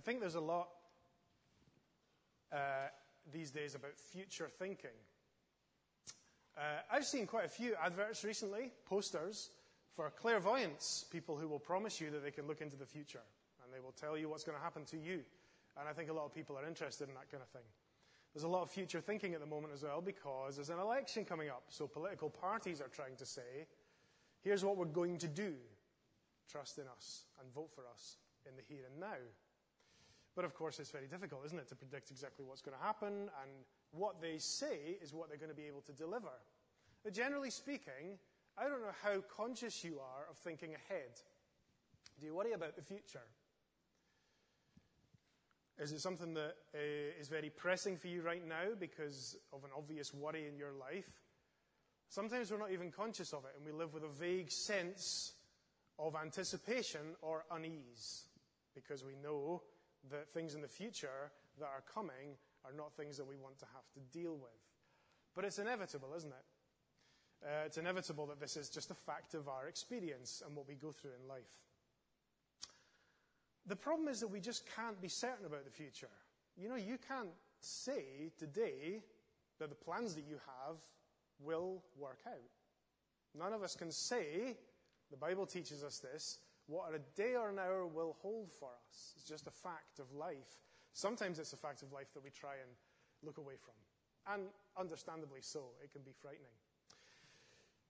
I think there's a lot uh, these days about future thinking. Uh, I've seen quite a few adverts recently, posters, for clairvoyance, people who will promise you that they can look into the future and they will tell you what's going to happen to you. And I think a lot of people are interested in that kind of thing. There's a lot of future thinking at the moment as well because there's an election coming up. So political parties are trying to say, here's what we're going to do. Trust in us and vote for us in the here and now. But of course, it's very difficult, isn't it, to predict exactly what's going to happen, and what they say is what they're going to be able to deliver. But generally speaking, I don't know how conscious you are of thinking ahead. Do you worry about the future? Is it something that uh, is very pressing for you right now because of an obvious worry in your life? Sometimes we're not even conscious of it, and we live with a vague sense of anticipation or unease because we know that things in the future that are coming are not things that we want to have to deal with. But it's inevitable, isn't it? Uh, it's inevitable that this is just a fact of our experience and what we go through in life. The problem is that we just can't be certain about the future. You know, you can't say today that the plans that you have will work out. None of us can say, the Bible teaches us this, what a day or an hour will hold for us. It's just a fact of life. Sometimes it's a fact of life that we try and look away from. And understandably so, it can be frightening.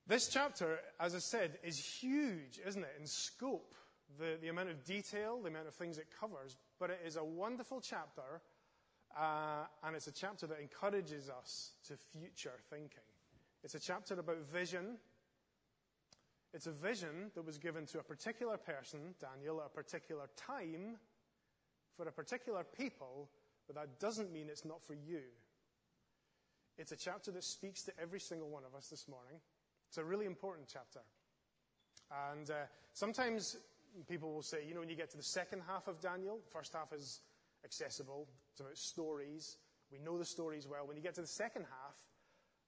This chapter, as I said, is huge, isn't it, in scope, the, the amount of detail, the amount of things it covers, but it is a wonderful chapter, uh, and it's a chapter that encourages us to future thinking. It's a chapter about vision, it's a vision that was given to a particular person, Daniel, at a particular time, for a particular people, but that doesn't mean it's not for you. It's a chapter that speaks to every single one of us this morning. It's a really important chapter. And uh, sometimes people will say, you know, when you get to the second half of Daniel, the first half is accessible, it's about stories. We know the stories well. When you get to the second half,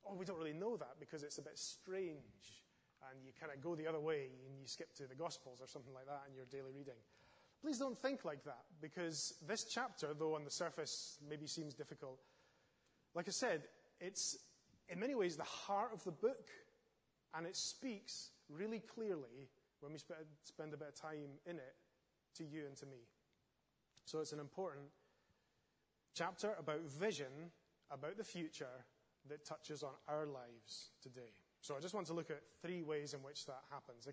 oh, we don't really know that because it's a bit strange and you kind of go the other way and you skip to the Gospels or something like that in your daily reading. Please don't think like that, because this chapter, though on the surface maybe seems difficult, like I said, it's in many ways the heart of the book, and it speaks really clearly when we spend a bit of time in it to you and to me. So it's an important chapter about vision, about the future, that touches on our lives today. So I just want to look at three ways in which that happens.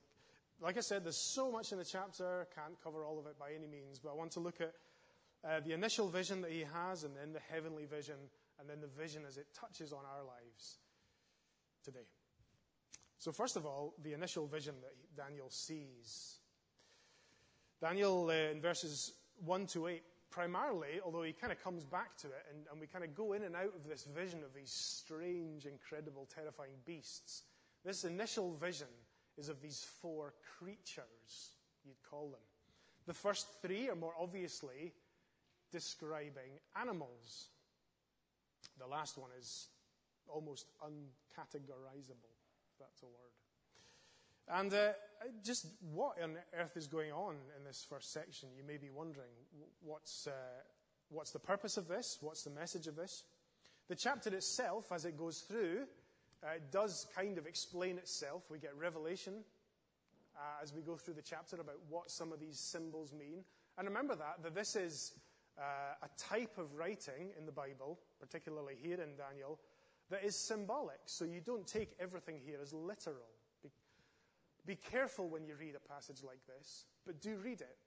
Like I said, there's so much in the chapter, can't cover all of it by any means, but I want to look at uh, the initial vision that he has, and then the heavenly vision, and then the vision as it touches on our lives today. So, first of all, the initial vision that Daniel sees. Daniel, uh, in verses 1 to 8, primarily, although he kind of comes back to it, and, and we kind of go in and out of this vision of these strange, incredible, terrifying beasts, this initial vision is of these four creatures, you'd call them. The first three are more obviously describing animals. The last one is almost uncategorizable, if that's a word. And uh, just what on earth is going on in this first section? You may be wondering what's, uh, what's the purpose of this? What's the message of this? The chapter itself, as it goes through, uh, does kind of explain itself. We get revelation uh, as we go through the chapter about what some of these symbols mean. And remember that, that this is uh, a type of writing in the Bible, particularly here in Daniel, that is symbolic. So you don't take everything here as literal. Be careful when you read a passage like this, but do read it.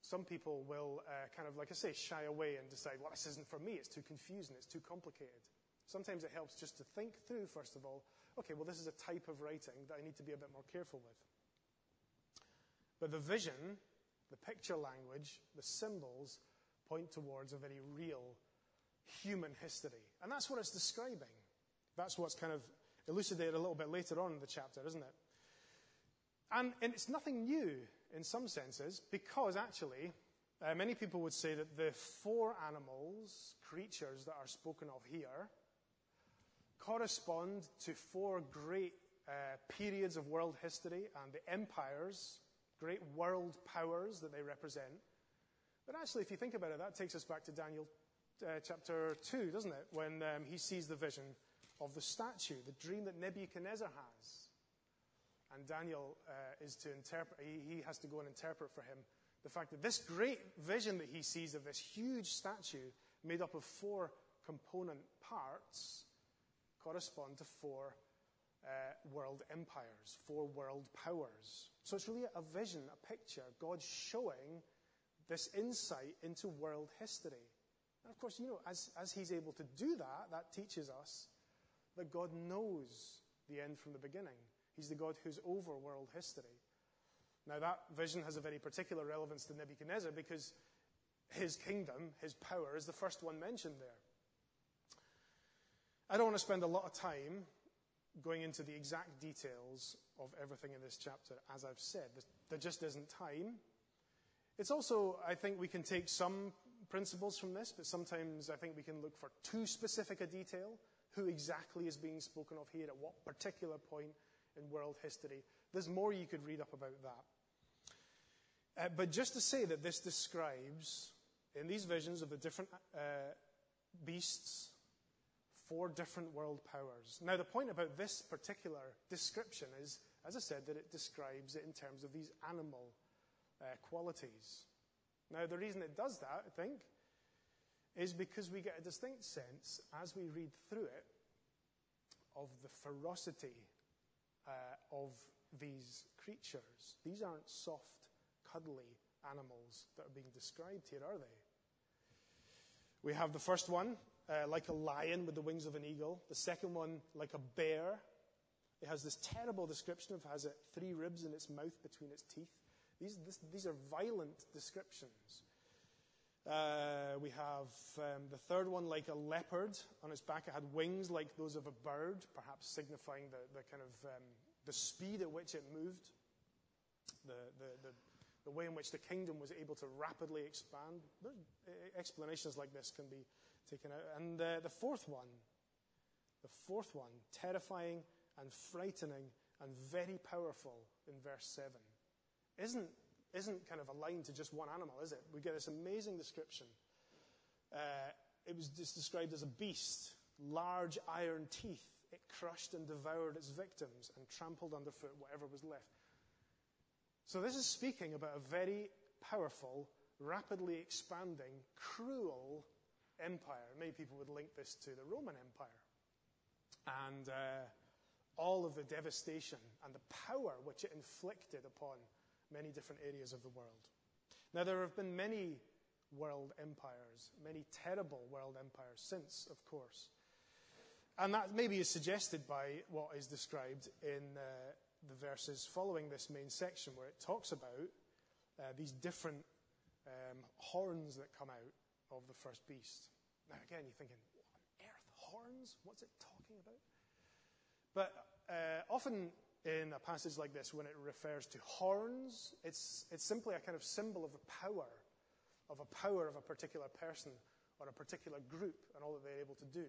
Some people will uh, kind of, like I say, shy away and decide, well, this isn't for me. It's too confusing. It's too complicated. Sometimes it helps just to think through, first of all, okay, well, this is a type of writing that I need to be a bit more careful with. But the vision, the picture language, the symbols point towards a very real human history. And that's what it's describing. That's what's kind of elucidated a little bit later on in the chapter, isn't it? And, and it's nothing new in some senses because actually, uh, many people would say that the four animals, creatures that are spoken of here, correspond to four great uh, periods of world history and the empires, great world powers that they represent. But actually, if you think about it, that takes us back to Daniel uh, chapter 2, doesn't it? When um, he sees the vision of the statue, the dream that Nebuchadnezzar has. And Daniel uh, is to interpret, he, he has to go and interpret for him the fact that this great vision that he sees of this huge statue made up of four component parts correspond to four uh, world empires, four world powers. So it's really a vision, a picture, God showing this insight into world history. And of course, you know, as, as he's able to do that, that teaches us that God knows the end from the beginning. He's the God who's over world history. Now, that vision has a very particular relevance to Nebuchadnezzar because his kingdom, his power, is the first one mentioned there. I don't want to spend a lot of time going into the exact details of everything in this chapter, as I've said. There just isn't time. It's also, I think we can take some principles from this, but sometimes I think we can look for too specific a detail. Who exactly is being spoken of here at what particular point in world history? There's more you could read up about that. Uh, but just to say that this describes, in these visions of the different uh, beasts, four different world powers. Now, the point about this particular description is, as I said, that it describes it in terms of these animal uh, qualities. Now, the reason it does that, I think, is because we get a distinct sense as we read through it of the ferocity uh, of these creatures. These aren't soft, cuddly animals that are being described here, are they? We have the first one, uh, like a lion with the wings of an eagle. The second one, like a bear. It has this terrible description of has it three ribs in its mouth between its teeth. These, this, these are violent descriptions. Uh, we have um, the third one like a leopard. On its back, it had wings like those of a bird, perhaps signifying the, the kind of um, the speed at which it moved, the, the, the, the, way in which the kingdom was able to rapidly expand. Explanations like this can be taken out. And uh, the fourth one, the fourth one, terrifying and frightening and very powerful in verse 7, isn't isn't kind of aligned to just one animal, is it? We get this amazing description. Uh, it was described as a beast, large iron teeth. It crushed and devoured its victims and trampled underfoot whatever was left. So, this is speaking about a very powerful, rapidly expanding, cruel empire. Many people would link this to the Roman Empire. And uh, all of the devastation and the power which it inflicted upon many different areas of the world. Now, there have been many world empires, many terrible world empires since, of course. And that maybe is suggested by what is described in uh, the verses following this main section, where it talks about uh, these different um, horns that come out of the first beast. Now, again, you're thinking, what on earth? Horns? What's it talking about? But uh, often in a passage like this, when it refers to horns, it's, it's simply a kind of symbol of a power, of a power of a particular person or a particular group and all that they're able to do.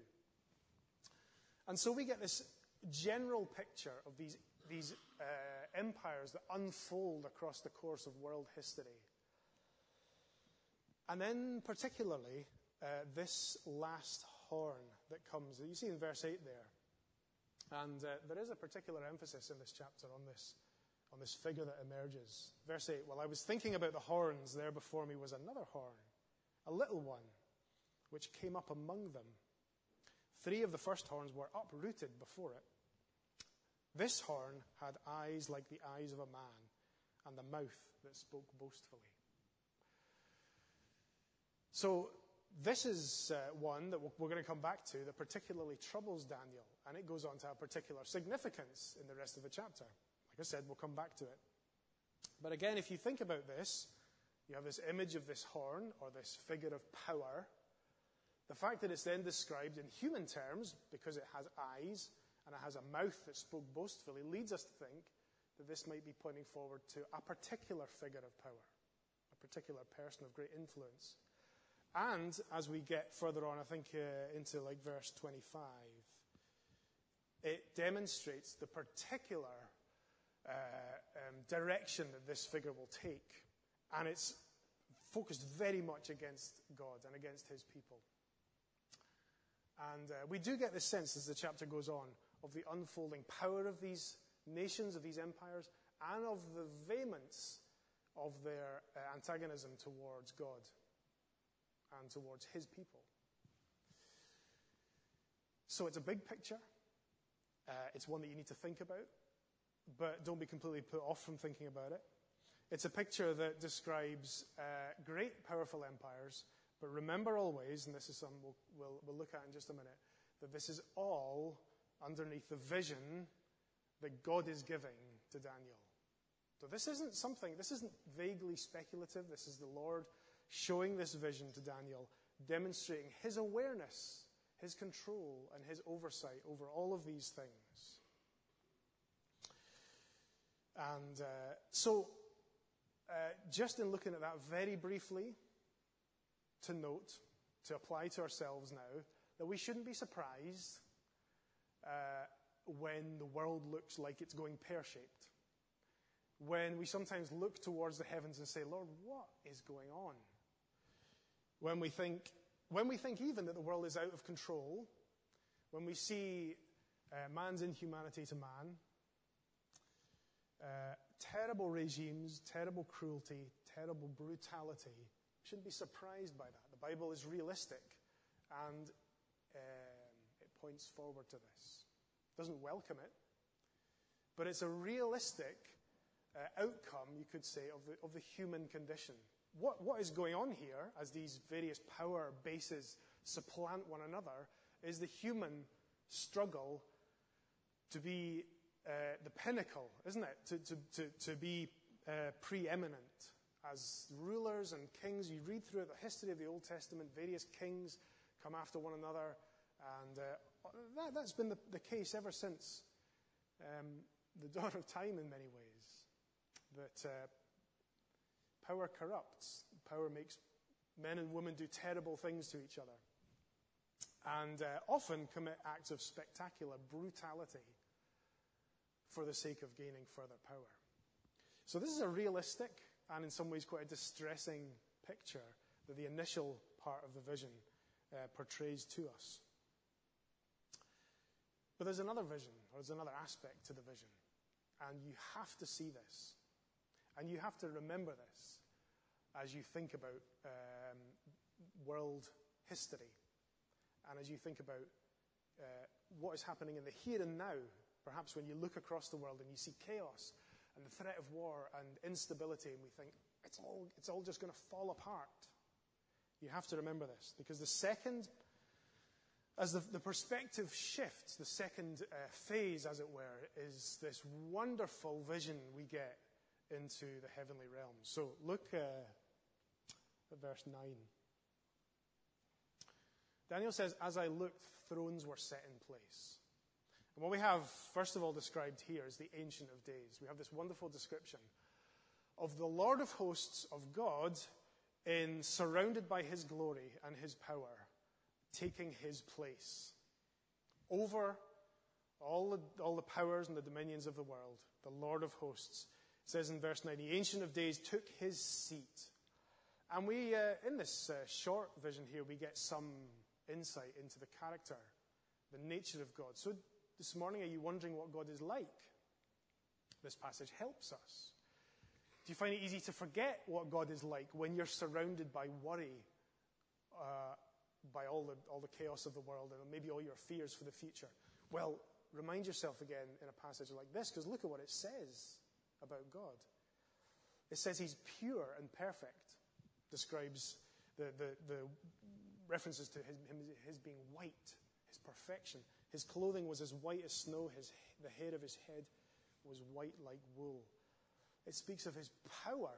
And so we get this general picture of these, these uh, empires that unfold across the course of world history. And then, particularly, uh, this last horn that comes, you see in verse 8 there. And uh, there is a particular emphasis in this chapter on this, on this figure that emerges. Verse 8 While I was thinking about the horns, there before me was another horn, a little one, which came up among them. Three of the first horns were uprooted before it. This horn had eyes like the eyes of a man, and a mouth that spoke boastfully. So, this is uh, one that we're going to come back to that particularly troubles Daniel, and it goes on to have particular significance in the rest of the chapter. Like I said, we'll come back to it. But again, if you think about this, you have this image of this horn or this figure of power. The fact that it's then described in human terms, because it has eyes and it has a mouth that spoke boastfully, leads us to think that this might be pointing forward to a particular figure of power, a particular person of great influence. And as we get further on, I think uh, into like verse 25, it demonstrates the particular uh, um, direction that this figure will take. And it's focused very much against God and against his people. And uh, we do get the sense as the chapter goes on of the unfolding power of these nations, of these empires, and of the vehemence of their uh, antagonism towards God and towards his people. So it's a big picture. Uh, it's one that you need to think about, but don't be completely put off from thinking about it. It's a picture that describes uh, great, powerful empires, but remember always, and this is something we'll, we'll, we'll look at in just a minute, that this is all underneath the vision that God is giving to Daniel. So this isn't something, this isn't vaguely speculative. This is the Lord showing this vision to Daniel, demonstrating his awareness, his control, and his oversight over all of these things. And uh, so, uh, just in looking at that very briefly, to note, to apply to ourselves now, that we shouldn't be surprised uh, when the world looks like it's going pear shaped. When we sometimes look towards the heavens and say, Lord, what is going on? When we think, when we think even that the world is out of control, when we see uh, man's inhumanity to man, uh, terrible regimes, terrible cruelty, terrible brutality, we shouldn't be surprised by that. The Bible is realistic and um, it points forward to this It doesn't welcome it, but it's a realistic uh, outcome, you could say, of the, of the human condition. What, what is going on here, as these various power bases supplant one another, is the human struggle to be uh, the pinnacle, isn't it? To, to, to, to be uh, preeminent as rulers and kings. You read throughout the history of the Old Testament, various kings come after one another, and uh, that, has been the, the, case ever since um, the dawn of time in many ways. That power corrupts, power makes men and women do terrible things to each other, and uh, often commit acts of spectacular brutality for the sake of gaining further power. So, this is a realistic and, in some ways, quite a distressing picture that the initial part of the vision uh, portrays to us. But there's another vision, or there's another aspect to the vision. And you have to see this. And you have to remember this as you think about um, world history and as you think about uh, what is happening in the here and now. Perhaps when you look across the world and you see chaos and the threat of war and instability, and we think it's all, it's all just going to fall apart. You have to remember this because the second as the, the perspective shifts, the second uh, phase, as it were, is this wonderful vision we get into the heavenly realms. So look uh, at verse 9. Daniel says, As I looked, thrones were set in place. And what we have, first of all, described here is the Ancient of Days. We have this wonderful description of the Lord of hosts of God in surrounded by his glory and his power taking his place over all the, all the powers and the dominions of the world. The Lord of hosts it says in verse 9, the Ancient of Days took his seat. And we, uh, in this uh, short vision here, we get some insight into the character, the nature of God. So this morning, are you wondering what God is like? This passage helps us. Do you find it easy to forget what God is like when you're surrounded by worry uh, by all the, all the chaos of the world and maybe all your fears for the future. Well, remind yourself again in a passage like this, because look at what it says about God. It says he's pure and perfect, describes the, the, the references to his, his being white, his perfection. His clothing was as white as snow, his, the hair of his head was white like wool. It speaks of his power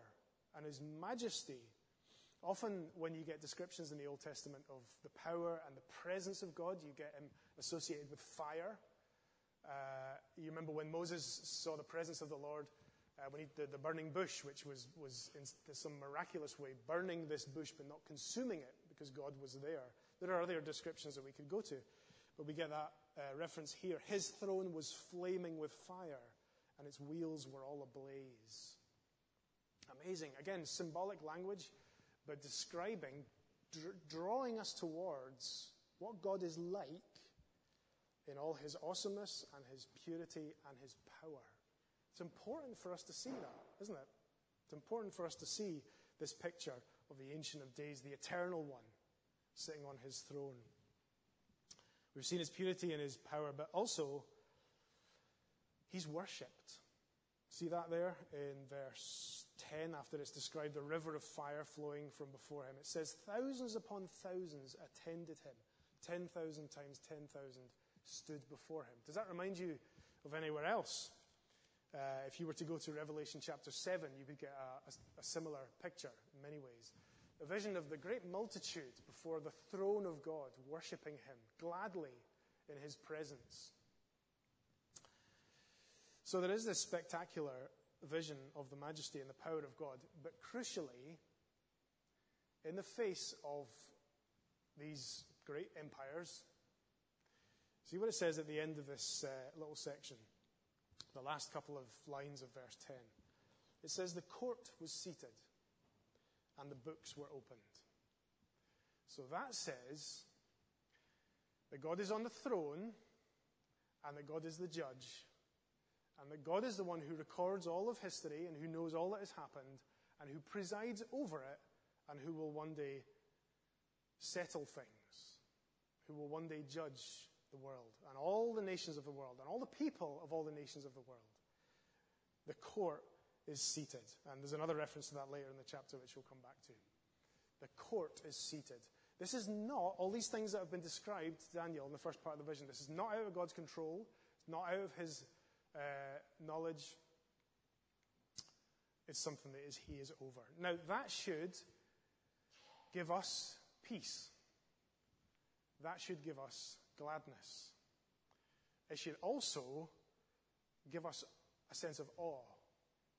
and his majesty Often, when you get descriptions in the Old Testament of the power and the presence of God, you get him associated with fire. Uh, you remember when Moses saw the presence of the Lord uh, when he did the burning bush, which was, was in some miraculous way burning this bush but not consuming it because God was there. There are other descriptions that we could go to, but we get that uh, reference here. His throne was flaming with fire, and its wheels were all ablaze. Amazing. Again, symbolic language but describing, dr- drawing us towards what God is like in all his awesomeness and his purity and his power. It's important for us to see that, isn't it? It's important for us to see this picture of the Ancient of Days, the Eternal One, sitting on his throne. We've seen his purity and his power, but also he's worshipped. See that there in verse 10 after it's described the river of fire flowing from before him. It says, Thousands upon thousands attended him. 10,000 times 10,000 stood before him. Does that remind you of anywhere else? Uh, if you were to go to Revelation chapter 7, you would get a, a, a similar picture in many ways. A vision of the great multitude before the throne of God, worshipping him gladly in his presence. So there is this spectacular vision of the majesty and the power of God, but crucially, in the face of these great empires, see what it says at the end of this uh, little section, the last couple of lines of verse 10. It says, The court was seated and the books were opened. So that says that God is on the throne and that God is the judge and that God is the one who records all of history and who knows all that has happened and who presides over it and who will one day settle things, who will one day judge the world and all the nations of the world and all the people of all the nations of the world. The court is seated. And there's another reference to that later in the chapter, which we'll come back to. The court is seated. This is not, all these things that have been described to Daniel in the first part of the vision, this is not out of God's control. It's not out of his uh, knowledge. It's something that is, he is over. Now, that should give us peace. That should give us gladness. It should also give us a sense of awe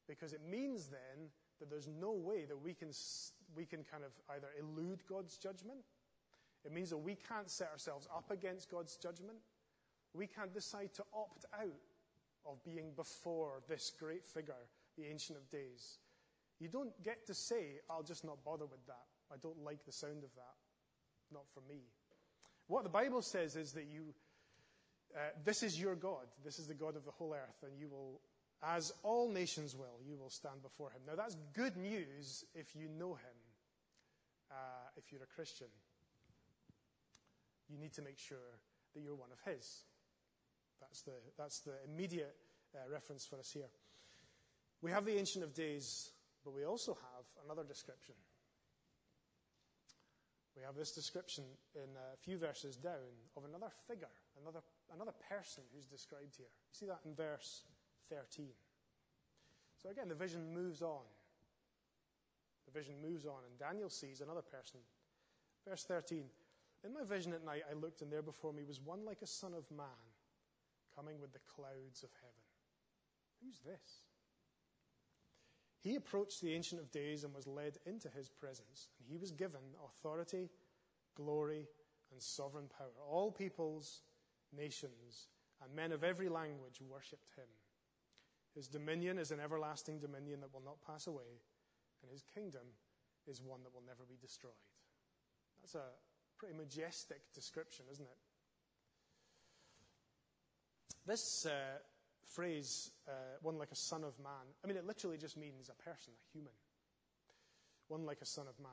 because it means then that there's no way that we can, we can kind of either elude God's judgment. It means that we can't set ourselves up against God's judgment. We can't decide to opt out of being before this great figure, the Ancient of Days. You don't get to say, I'll just not bother with that. I don't like the sound of that. Not for me. What the Bible says is that you, uh, this is your God. This is the God of the whole earth, and you will as all nations will, you will stand before him. Now, that's good news if you know him, uh, if you're a Christian. You need to make sure that you're one of his. That's the, that's the immediate uh, reference for us here. We have the Ancient of Days, but we also have another description. We have this description in a few verses down of another figure, another, another person who's described here. You see that in verse 13. So again, the vision moves on. The vision moves on, and Daniel sees another person. Verse 13 In my vision at night, I looked, and there before me was one like a son of man coming with the clouds of heaven. Who's this? He approached the Ancient of Days and was led into his presence, and he was given authority, glory, and sovereign power. All peoples, nations, and men of every language worshipped him. His dominion is an everlasting dominion that will not pass away, and his kingdom is one that will never be destroyed. That's a pretty majestic description, isn't it? This uh, phrase, uh, one like a son of man, I mean, it literally just means a person, a human. One like a son of man.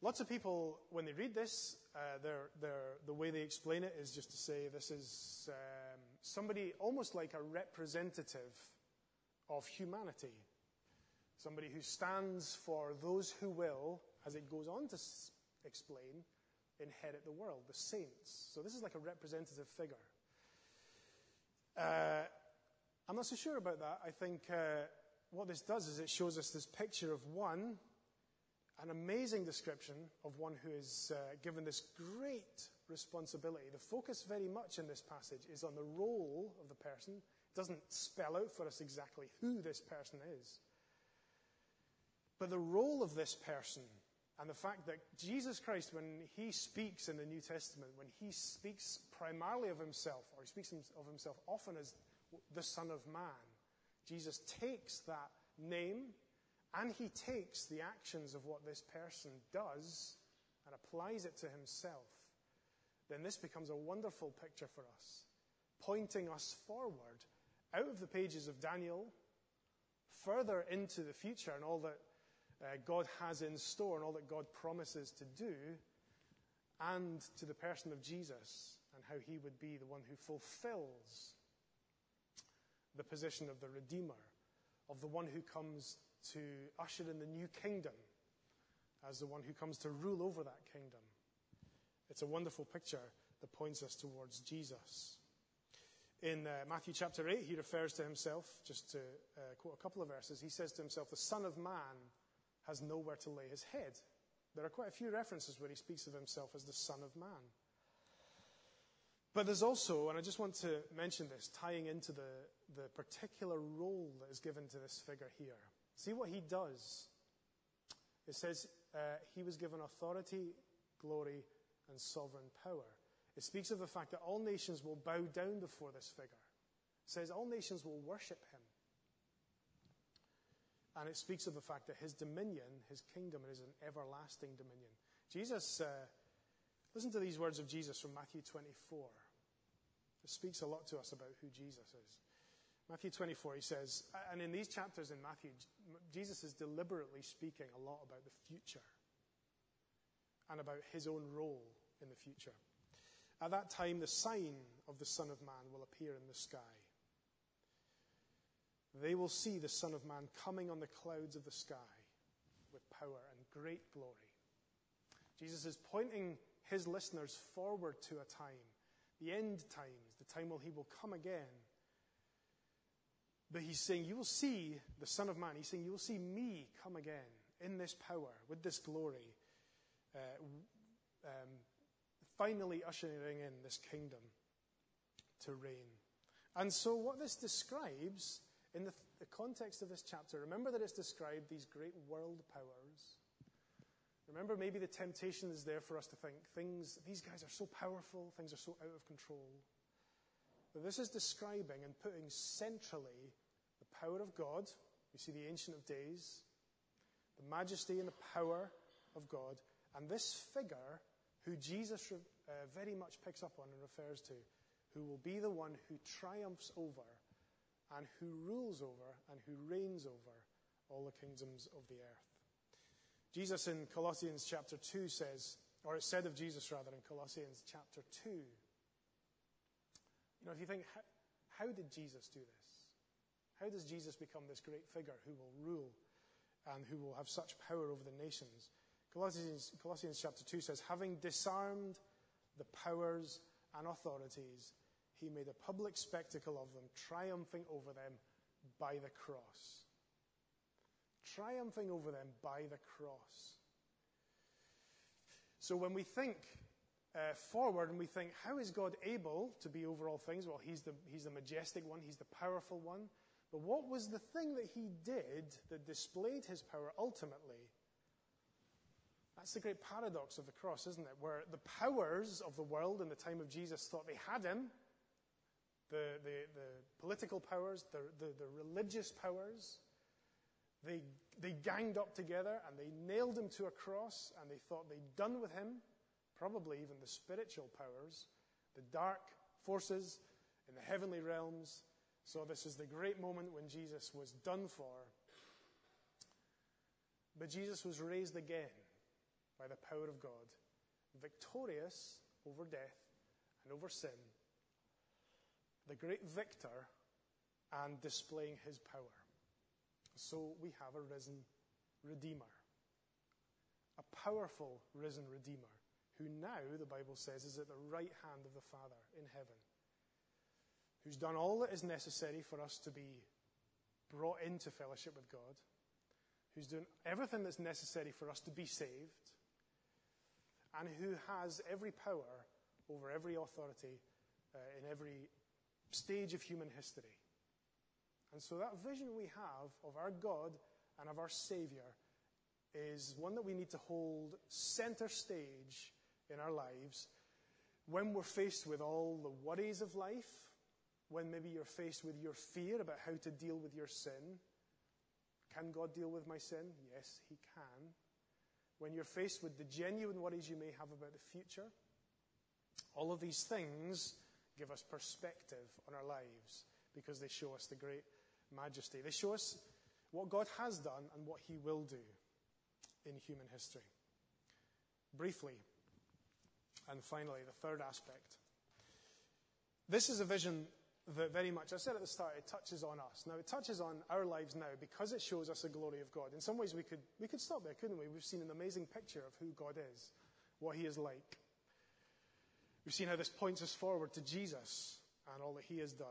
Lots of people, when they read this, uh, they're, they're, the way they explain it is just to say this is um, somebody almost like a representative of humanity. Somebody who stands for those who will, as it goes on to s- explain, inherit the world, the saints. So this is like a representative figure. Uh, I'm not so sure about that. I think uh, what this does is it shows us this picture of one, an amazing description of one who is uh, given this great responsibility. The focus very much in this passage is on the role of the person It doesn't spell out for us exactly who this person is. But the role of this person and the fact that Jesus Christ, when he speaks in the New Testament, when he speaks primarily of himself, or he speaks of himself often as the Son of Man, Jesus takes that name and he takes the actions of what this person does and applies it to himself, then this becomes a wonderful picture for us, pointing us forward out of the pages of Daniel, further into the future and all that uh, God has in store and all that God promises to do, and to the person of Jesus and how he would be the one who fulfills the position of the Redeemer, of the one who comes to usher in the new kingdom as the one who comes to rule over that kingdom. It's a wonderful picture that points us towards Jesus. In uh, Matthew chapter 8, he refers to himself, just to uh, quote a couple of verses, he says to himself, The Son of Man has nowhere to lay his head. There are quite a few references where he speaks of himself as the Son of Man. But there's also, and I just want to mention this, tying into the, the particular role that is given to this figure here. See what he does. It says uh, he was given authority, glory, and sovereign power. It speaks of the fact that all nations will bow down before this figure. It says all nations will worship him. And it speaks of the fact that his dominion, his kingdom, is an everlasting dominion. Jesus, uh, listen to these words of Jesus from Matthew 24. Speaks a lot to us about who Jesus is. Matthew 24, he says, and in these chapters in Matthew, Jesus is deliberately speaking a lot about the future and about his own role in the future. At that time, the sign of the Son of Man will appear in the sky. They will see the Son of Man coming on the clouds of the sky with power and great glory. Jesus is pointing his listeners forward to a time, the end times, the time when he will come again but he's saying, You will see the Son of Man. He's saying, You will see me come again in this power, with this glory, uh, um, finally ushering in this kingdom to reign. And so, what this describes in the, the context of this chapter, remember that it's described these great world powers. Remember, maybe the temptation is there for us to think things, these guys are so powerful, things are so out of control. But this is describing and putting centrally the power of God. We see the Ancient of Days, the majesty and the power of God, and this figure who Jesus uh, very much picks up on and refers to, who will be the one who triumphs over and who rules over and who reigns over all the kingdoms of the earth. Jesus in Colossians chapter 2 says, or it said of Jesus rather in Colossians chapter 2. You know, if you think, how, how did Jesus do this? How does Jesus become this great figure who will rule and who will have such power over the nations? Colossians, Colossians chapter 2 says, Having disarmed the powers and authorities, he made a public spectacle of them, triumphing over them by the cross. Triumphing over them by the cross. So when we think uh, forward and we think, how is God able to be over all things? Well, he's the, he's the majestic one, He's the powerful one. But what was the thing that he did that displayed his power ultimately? That's the great paradox of the cross, isn't it? Where the powers of the world in the time of Jesus thought they had him the, the, the political powers, the, the, the religious powers. They, they ganged up together and they nailed him to a cross and they thought they'd done with him, probably even the spiritual powers, the dark forces in the heavenly realms so, this is the great moment when Jesus was done for. But Jesus was raised again by the power of God, victorious over death and over sin, the great victor, and displaying his power. So, we have a risen Redeemer, a powerful risen Redeemer, who now, the Bible says, is at the right hand of the Father in heaven who's done all that is necessary for us to be brought into fellowship with God, who's done everything that's necessary for us to be saved, and who has every power over every authority uh, in every stage of human history. And so that vision we have of our God and of our Savior is one that we need to hold center stage in our lives when we're faced with all the worries of life when maybe you're faced with your fear about how to deal with your sin, Can God deal with my sin? Yes, He can. When you're faced with the genuine worries you may have about the future, all of these things give us perspective on our lives because they show us the great majesty. They show us what God has done and what He will do in human history. Briefly, and finally, the third aspect. This is a vision that very much, I said at the start, it touches on us. Now, it touches on our lives now because it shows us the glory of God. In some ways, we could, we could stop there, couldn't we? We've seen an amazing picture of who God is, what He is like. We've seen how this points us forward to Jesus and all that He has done.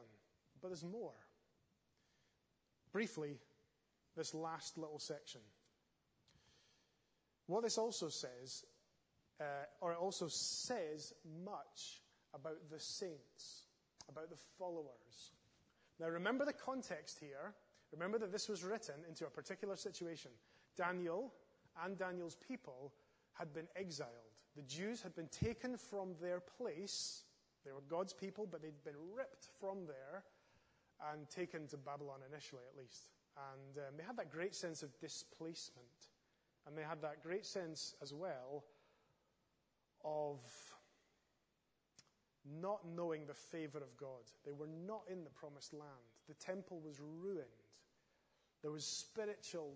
But there's more. Briefly, this last little section. What this also says, uh, or it also says much about the saints, about the followers. Now remember the context here. Remember that this was written into a particular situation. Daniel and Daniel's people had been exiled. The Jews had been taken from their place. They were God's people, but they'd been ripped from there and taken to Babylon initially, at least. And um, they had that great sense of displacement. And they had that great sense as well of not knowing the favor of God. They were not in the promised land. The temple was ruined. There was spiritual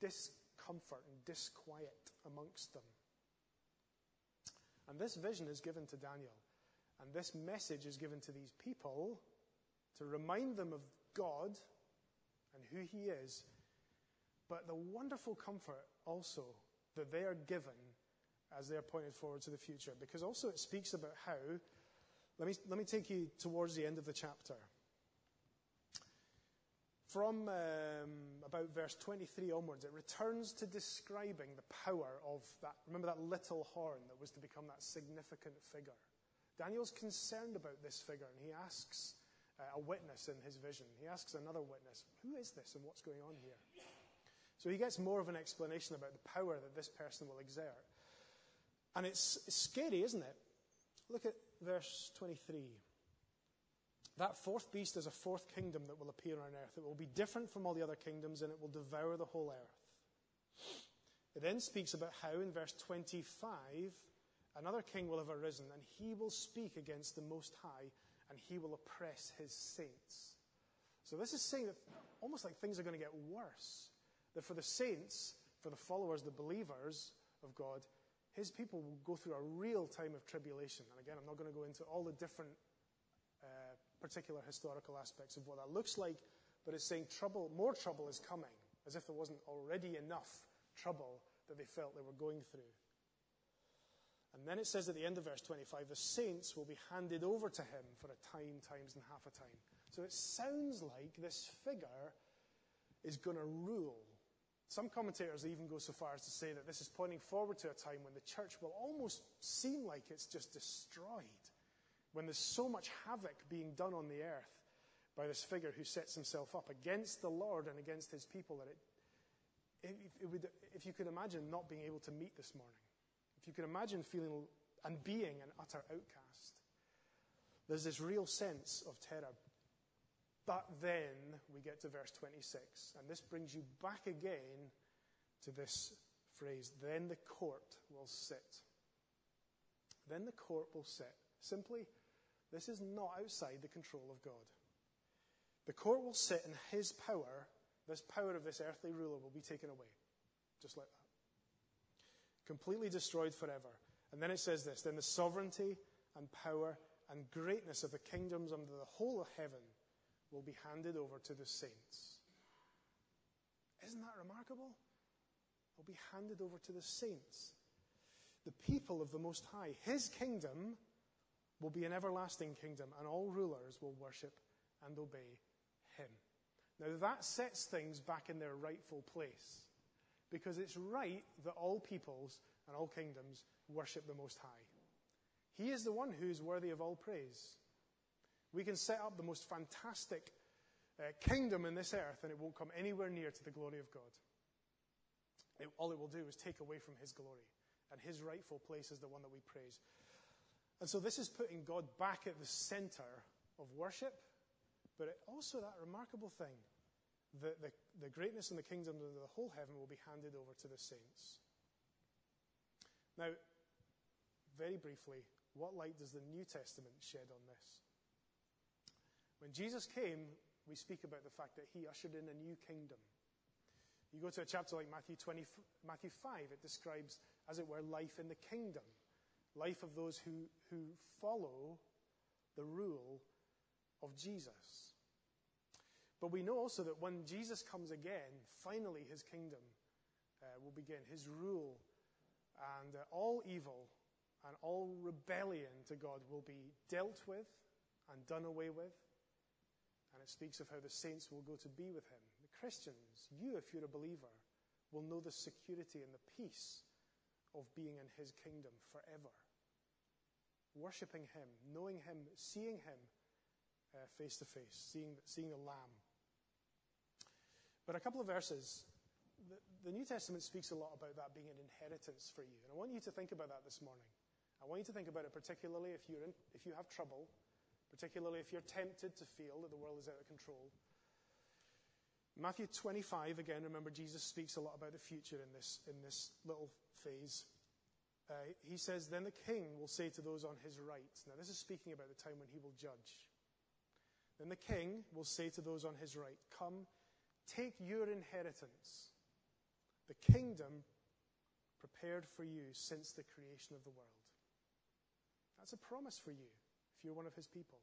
discomfort and disquiet amongst them. And this vision is given to Daniel. And this message is given to these people to remind them of God and who He is, but the wonderful comfort also that they are given as they are pointed forward to the future. Because also it speaks about how, let me, let me take you towards the end of the chapter. From um, about verse 23 onwards, it returns to describing the power of that. Remember that little horn that was to become that significant figure. Daniel's concerned about this figure, and he asks a witness in his vision. He asks another witness, Who is this and what's going on here? So he gets more of an explanation about the power that this person will exert. And it's, it's scary, isn't it? Look at verse 23. That fourth beast is a fourth kingdom that will appear on earth. It will be different from all the other kingdoms and it will devour the whole earth. It then speaks about how in verse 25 another king will have arisen and he will speak against the Most High and he will oppress his saints. So this is saying that almost like things are going to get worse. That for the saints, for the followers, the believers of God, his people will go through a real time of tribulation. And again, I'm not going to go into all the different uh, particular historical aspects of what that looks like, but it's saying trouble, more trouble is coming, as if there wasn't already enough trouble that they felt they were going through. And then it says at the end of verse 25, the saints will be handed over to him for a time, times, and half a time. So it sounds like this figure is going to rule. Some commentators even go so far as to say that this is pointing forward to a time when the church will almost seem like it's just destroyed when there's so much havoc being done on the earth by this figure who sets himself up against the Lord and against his people, that it, it, would, if you could imagine not being able to meet this morning, if you can imagine feeling and being an utter outcast, there's this real sense of terror. But then we get to verse 26, and this brings you back again to this phrase then the court will sit. Then the court will sit. Simply, this is not outside the control of God. The court will sit in his power. This power of this earthly ruler will be taken away. Just like that. Completely destroyed forever. And then it says this Then the sovereignty and power and greatness of the kingdoms under the whole of heaven will be handed over to the saints. Isn't that remarkable? Will be handed over to the saints. The people of the Most High. His kingdom will be an everlasting kingdom, and all rulers will worship and obey him. Now, that sets things back in their rightful place, because it's right that all peoples and all kingdoms worship the Most High. He is the one who is worthy of all praise. We can set up the most fantastic uh, kingdom in this earth, and it won't come anywhere near to the glory of God. It, all it will do is take away from His glory, and His rightful place is the one that we praise. And so this is putting God back at the center of worship, but also that remarkable thing that the, the greatness and the kingdom of the whole heaven will be handed over to the saints. Now, very briefly, what light does the New Testament shed on this? When Jesus came, we speak about the fact that he ushered in a new kingdom. You go to a chapter like Matthew, 20, Matthew 5, it describes, as it were, life in the kingdom, life of those who, who follow the rule of Jesus. But we know also that when Jesus comes again, finally his kingdom uh, will begin, his rule, and uh, all evil and all rebellion to God will be dealt with and done away with. And it speaks of how the saints will go to be with him. The Christians, you, if you're a believer, will know the security and the peace of being in his kingdom forever. Worshipping him, knowing him, seeing him uh, face to face, seeing, seeing the Lamb. But a couple of verses. The, the New Testament speaks a lot about that being an inheritance for you. And I want you to think about that this morning. I want you to think about it particularly if, you're in, if you have trouble, particularly if you're tempted to feel that the world is out of control. Matthew 25, again, remember Jesus speaks a lot about the future in this, in this little phase. Uh, he says, Then the king will say to those on his right. Now, this is speaking about the time when he will judge. Then the king will say to those on his right, Come Take your inheritance, the kingdom prepared for you since the creation of the world. That's a promise for you if you're one of his people.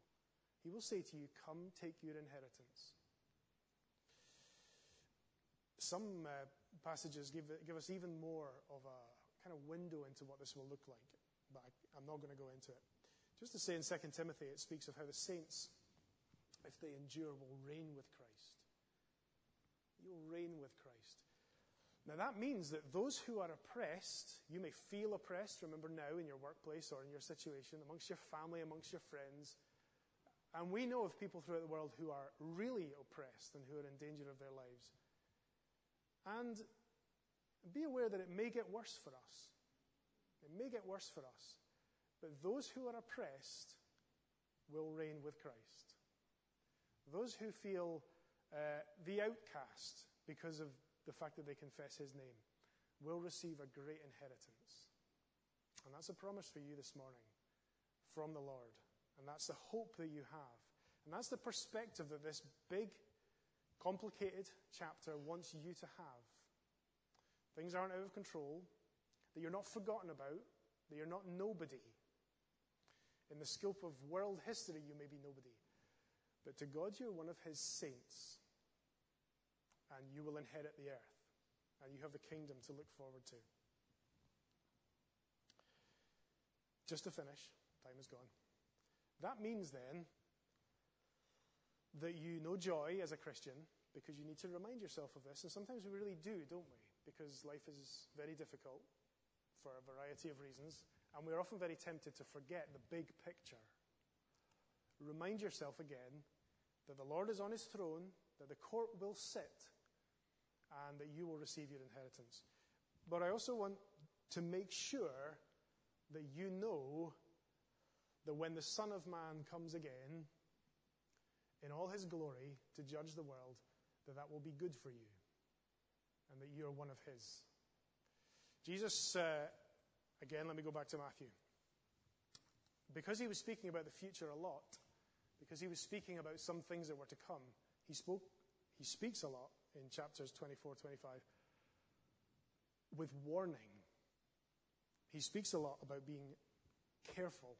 He will say to you, Come, take your inheritance. Some uh, passages give, give us even more of a kind of window into what this will look like, but I, I'm not going to go into it. Just to say in 2 Timothy, it speaks of how the saints, if they endure, will reign with Christ. You'll reign with Christ. Now, that means that those who are oppressed, you may feel oppressed, remember now, in your workplace or in your situation, amongst your family, amongst your friends. And we know of people throughout the world who are really oppressed and who are in danger of their lives. And be aware that it may get worse for us. It may get worse for us. But those who are oppressed will reign with Christ. Those who feel uh, the outcast, because of the fact that they confess his name, will receive a great inheritance. And that's a promise for you this morning from the Lord. And that's the hope that you have. And that's the perspective that this big, complicated chapter wants you to have. Things aren't out of control, that you're not forgotten about, that you're not nobody. In the scope of world history, you may be nobody. But to God, you're one of his saints. And you will inherit the earth. And you have the kingdom to look forward to. Just to finish, time is gone. That means then that you know joy as a Christian because you need to remind yourself of this. And sometimes we really do, don't we? Because life is very difficult for a variety of reasons. And we're often very tempted to forget the big picture. Remind yourself again that the Lord is on his throne, that the court will sit, and that you will receive your inheritance. But I also want to make sure that you know that when the Son of Man comes again in all his glory to judge the world, that that will be good for you and that you're one of his. Jesus, uh, again, let me go back to Matthew. Because he was speaking about the future a lot, because he was speaking about some things that were to come. He spoke, he speaks a lot in chapters 24, 25 with warning. He speaks a lot about being careful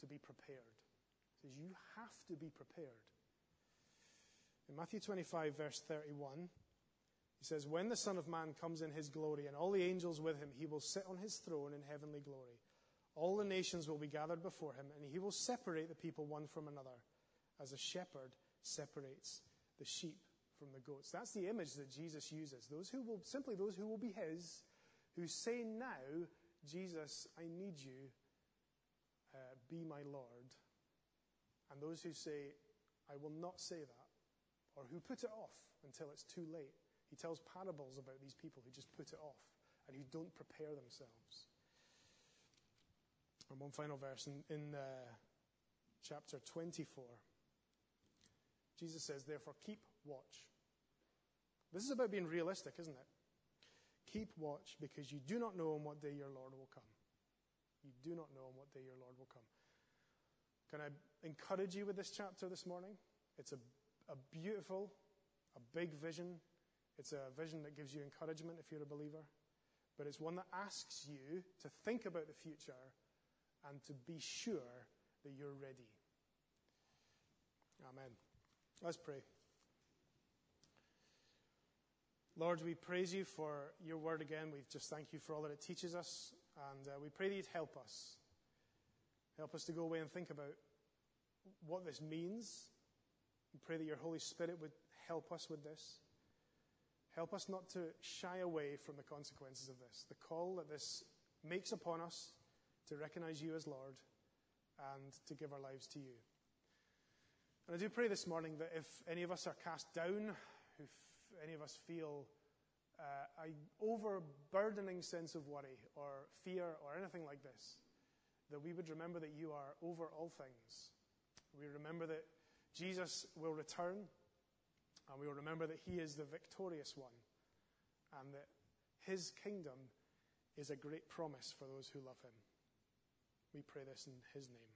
to be prepared. He says, You have to be prepared. In Matthew 25, verse 31, he says, When the Son of Man comes in his glory and all the angels with him, he will sit on his throne in heavenly glory. All the nations will be gathered before him, and he will separate the people one from another as a shepherd separates the sheep from the goats. That's the image that Jesus uses. Those who will, simply those who will be his, who say now, Jesus, I need you, uh, be my Lord. And those who say, I will not say that, or who put it off until it's too late. He tells parables about these people who just put it off and who don't prepare themselves. And one final verse in, in uh, chapter 24. Jesus says, therefore, keep watch. This is about being realistic, isn't it? Keep watch because you do not know on what day your Lord will come. You do not know on what day your Lord will come. Can I encourage you with this chapter this morning? It's a, a beautiful, a big vision. It's a vision that gives you encouragement if you're a believer. But it's one that asks you to think about the future and to be sure that you're ready. Amen. Let's pray. Lord, we praise you for your word again. We just thank you for all that it teaches us. And uh, we pray that you'd help us. Help us to go away and think about what this means. We pray that your Holy Spirit would help us with this. Help us not to shy away from the consequences of this, the call that this makes upon us to recognize you as Lord and to give our lives to you. And I do pray this morning that if any of us are cast down, if any of us feel uh, an overburdening sense of worry or fear or anything like this, that we would remember that you are over all things. We remember that Jesus will return, and we will remember that he is the victorious one, and that his kingdom is a great promise for those who love him. We pray this in his name.